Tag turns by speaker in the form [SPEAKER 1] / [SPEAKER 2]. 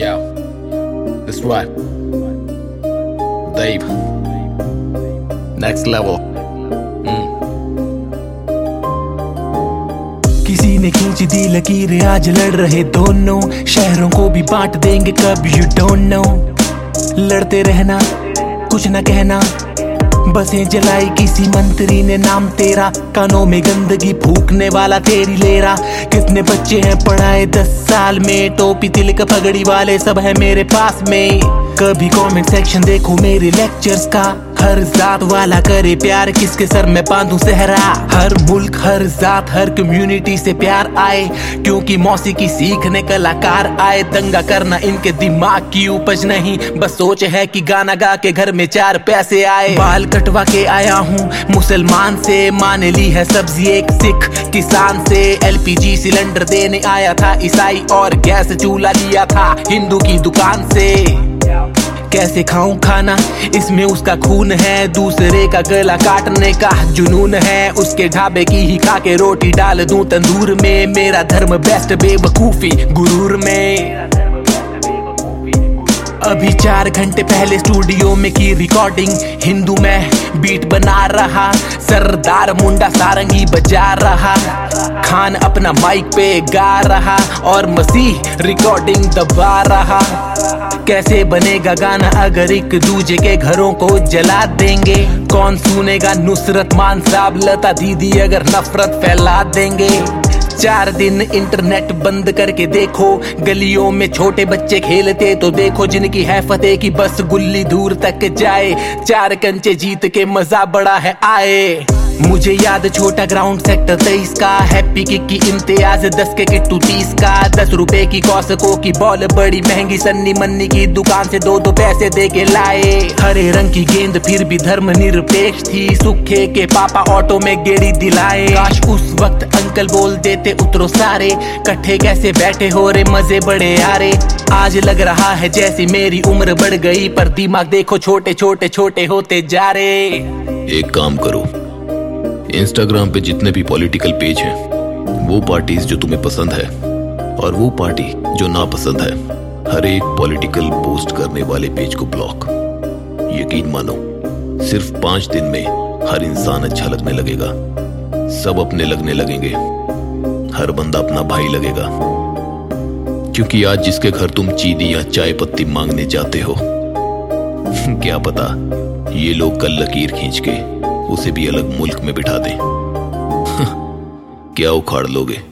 [SPEAKER 1] Yeah. That's right. Dave. Next level.
[SPEAKER 2] किसी ने खींच दी लकीर, आज लड़ रहे दोनों शहरों को भी बांट देंगे, कब यू डोंट नो लड़ते रहना, कुछ ना कहना बसें जलाई किसी मंत्री ने नाम तेरा। कानों में गंदगी फूकने वाला तेरी लेरा। कितने बच्चे हैं पढ़ाए दस साल में। टोपी तिलक पगड़ी वाले सब है मेरे पास में। कभी कमेंट सेक्शन देखो मेरे लेक्चर्स का। हर जात वाला करे प्यार, किसके सर में बांधू सहरा? हर मुल्क, हर जात, हर कम्युनिटी से प्यार आए, क्योंकि मौसी की सीखने कलाकार आए। दंगा करना इनके दिमाग की उपज नहीं, बस सोच है कि गाना गा के घर में चार पैसे आए। बाल कटवा के आया हूँ, मुसलमान से मान ली है सब्ज़ी एक सिख। किसान से एलपीजी सिलेंडर देने आया था, ईसाई और गैस चूल्हा लिया था, हिंदू की दुकान से। कैसे खाऊं खाना? इसमें उसका खून है, दूसरे का गला काटने का जुनून है। उसके ढाबे की ही खा के रोटी डाल दूँ तंदूर में। मेरा धर्म बेस्ट बेवकूफ़ी गुरूर में। अभी चार घंटे पहले स्टूडियो में की रिकॉर्डिंग हिंदू में बीट बना रहा। सरदार मुंडा सारंगी बजा रहा। खान अपना माइक पे गा रहा और मसीह रिकॉर्डिंग दबा रहा। कैसे बनेगा गाना अगर एक दूजे के घरों को जला देंगे? कौन सुनेगा नुसरत मान साहब, लता दीदी अगर नफरत फैला देंगे? चार दिन इंटरनेट बंद करके देखो, गलियों में छोटे बच्चे खेलते तो देखो जिनकी है फतेह की बस गुल्ली दूर तक जाए। चार कंचे जीत के मज़ा बड़ा है, आए। मुझे याद छोटा ग्राउंड सेक्टर तेईस का। हैप्पी किक की इम्तियाज़ दस के किट्टू तीस का। दस रुपए की कौसको की बॉल बड़ी महँगी सन्नी मन्नी की दुकान से दो दो पैसे दे के लाए। हरे रंग की गेंद, फिर भी धर्म निरपेक्ष थी। सुखे के पापा ऑटो में गेड़ी दिलाए। काश उस वक्त अंकल बोल देते उतरो सारे। कट्ठे कैसे बैठे हो रे, मज़े बड़े आ रे आज लग रहा है जैसी मेरी उम्र बढ़ गई, पर दिमाग देखो छोटे छोटे छोटे होते जा रहे
[SPEAKER 3] एक काम करो इंस्टाग्राम पे जितने भी पॉलिटिकल पेज हैं, वो पार्टीज़ जो तुम्हें पसंद है और वो पार्टी जो नापसंद है, हर एक पॉलिटिकल पोस्ट करने वाले पेज को ब्लॉक यकीन मानो, सिर्फ़ पाँच दिन में हर इंसान अच्छा लगने लगेगा। सब अपने लगने लगेंगे। हर बंदा अपना भाई लगेगा। क्योंकि आज जिसके घर तुम चीनी या चाय पत्ती मांगने जाते हो, क्या पता ये लोग कल लकीर खींच के उसे भी अलग मुल्क में बिठा दें। क्या उखाड़ लोगे?